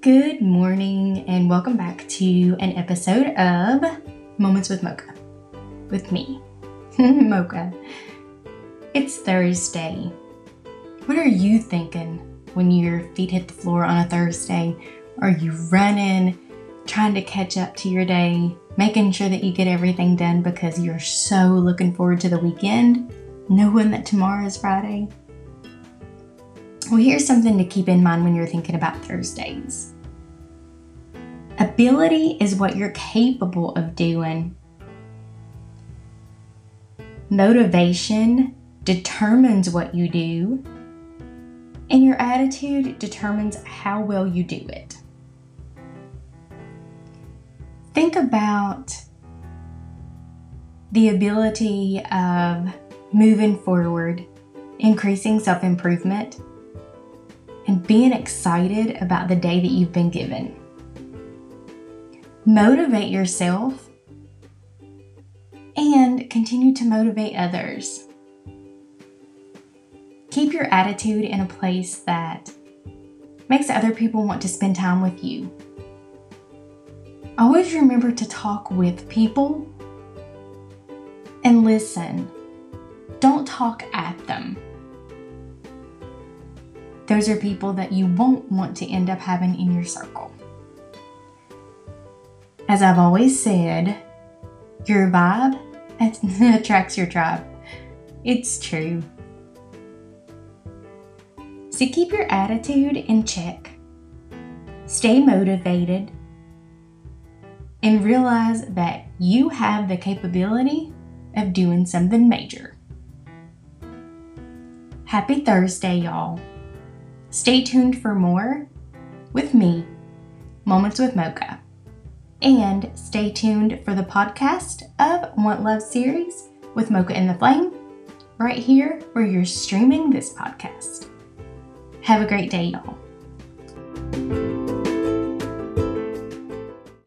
Good morning, and welcome back to an episode of Moments with Mocha. With me, Mocha. It's Thursday. What are you thinking when your feet hit the floor on a Thursday? Are you running, trying to catch up to your day, making sure that you get everything done because you're so looking forward to the weekend, knowing that tomorrow is Friday? Well, here's something to keep in mind when you're thinking about Thursdays. Ability is what you're capable of doing. Motivation determines what you do, and your attitude determines how well you do it. Think about the ability of moving forward, increasing self improvement, and being excited about the day that you've been given. Motivate yourself and continue to motivate others. Keep your attitude in a place that makes other people want to spend time with you. Always remember to talk with people and listen. Don't talk at them. Those are people that you won't want to end up having in your circle. As I've always said, your vibe attracts your tribe. It's true. So keep your attitude in check. Stay motivated and realize that you have the capability of doing something major. Happy Thursday, y'all. Stay tuned for more with me, Moments with Mocha. And stay tuned for the podcast of Want Love series with Mocha and the Flame, right here where you're streaming this podcast. Have a great day, y'all.